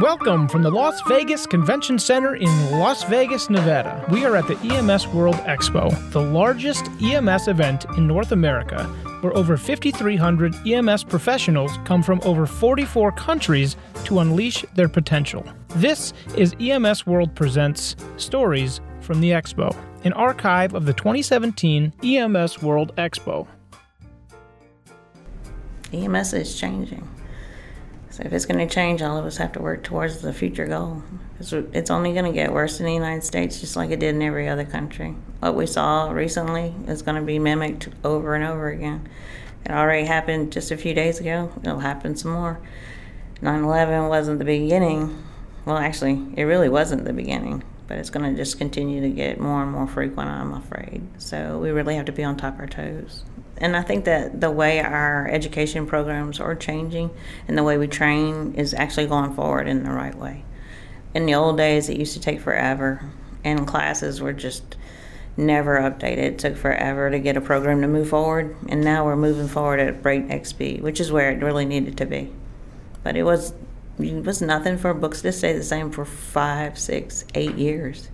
Welcome from the Las Vegas Convention Center in Las Vegas, Nevada. We are at the EMS World Expo, the largest EMS event in North America, where over 5,300 EMS professionals come from over 44 countries to unleash their potential. This is EMS World Presents Stories from the Expo, an archive of the 2017 EMS World Expo. EMS is changing. So if it's going to change, all of us have to work towards the future goal. It's, it's only going to get worse in the United States, just like it did in every other country. What we saw recently is going to be mimicked over and over again. It already happened just a few days ago. It'll happen some more. 9 11 wasn't the beginning. Well, actually, it really wasn't the beginning, but it's going to just continue to get more and more frequent, I'm afraid. So we really have to be on top of our toes and I think that the way our education programs are changing and the way we train is actually going forward in the right way. In the old days, it used to take forever, and classes were just never updated. It took forever to get a program to move forward, and now we're moving forward at breakneck speed, which is where it really needed to be. But it was it was nothing for books to stay the same for five, six, eight years.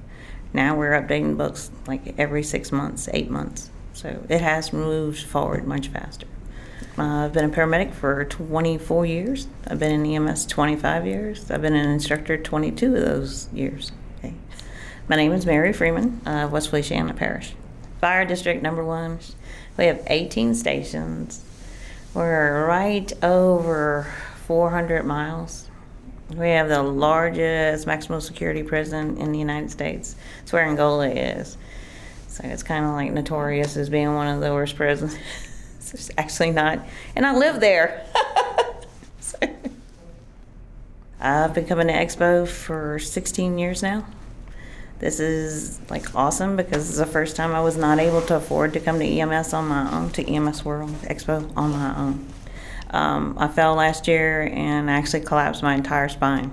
Now we're updating books like every six months, eight months. So it has moved forward much faster. Uh, I've been a paramedic for 24 years. I've been in EMS 25 years. I've been an instructor 22 of those years. Okay. My name is Mary Freeman of West Feliciana Parish. Fire District number one. We have 18 stations. We're right over 400 miles. We have the largest maximum security prison in the United States. It's where Angola is. So it's kind of like notorious as being one of the worst prisons. it's actually not. And I live there. so, I've been coming to Expo for 16 years now. This is like awesome because it's the first time I was not able to afford to come to EMS on my own, to EMS World Expo on my own. Um, I fell last year and actually collapsed my entire spine.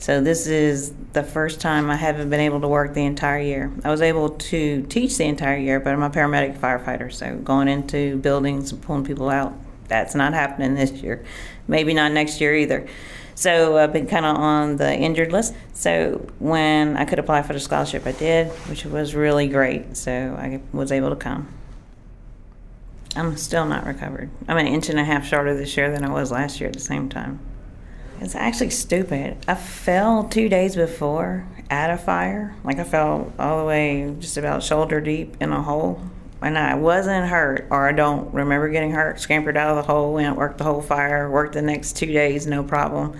So this is the first time I haven't been able to work the entire year. I was able to teach the entire year, but I'm a paramedic firefighter, so going into buildings and pulling people out, that's not happening this year. Maybe not next year either. So I've been kind of on the injured list. So when I could apply for the scholarship, I did, which was really great. So I was able to come. I'm still not recovered. I'm an inch and a half shorter this year than I was last year at the same time. It's actually stupid. I fell two days before at a fire. Like I fell all the way just about shoulder deep in a hole. And I wasn't hurt, or I don't remember getting hurt. Scampered out of the hole, went, worked the whole fire, worked the next two days, no problem.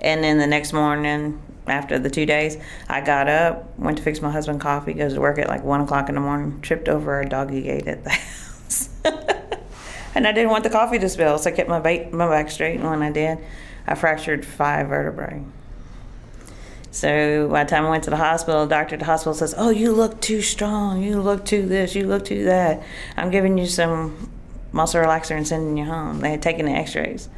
And then the next morning, after the two days, I got up, went to fix my husband coffee, goes to work at like one o'clock in the morning, tripped over a doggy gate at the house. and I didn't want the coffee to spill, so I kept my, my back straight. And when I did, I fractured five vertebrae. So by the time I went to the hospital, the doctor at the hospital says, "Oh, you look too strong. You look too this. You look too that. I'm giving you some muscle relaxer and sending you home." They had taken the X-rays,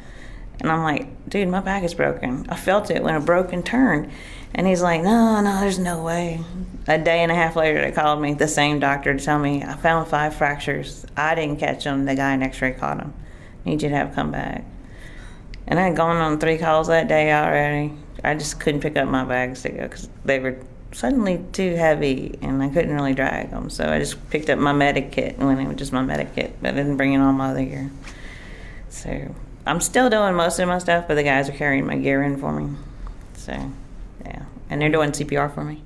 and I'm like, "Dude, my back is broken. I felt it when it broke and turned." And he's like, "No, no, there's no way." A day and a half later, they called me, the same doctor, to tell me I found five fractures. I didn't catch them. The guy in X-ray caught them. Need you to have come back. And I had gone on three calls that day already. I just couldn't pick up my bags to go because they were suddenly too heavy and I couldn't really drag them. So I just picked up my medic kit and went in with just my medic kit, but I didn't bring in all my other gear. So I'm still doing most of my stuff, but the guys are carrying my gear in for me. So, yeah. And they're doing CPR for me.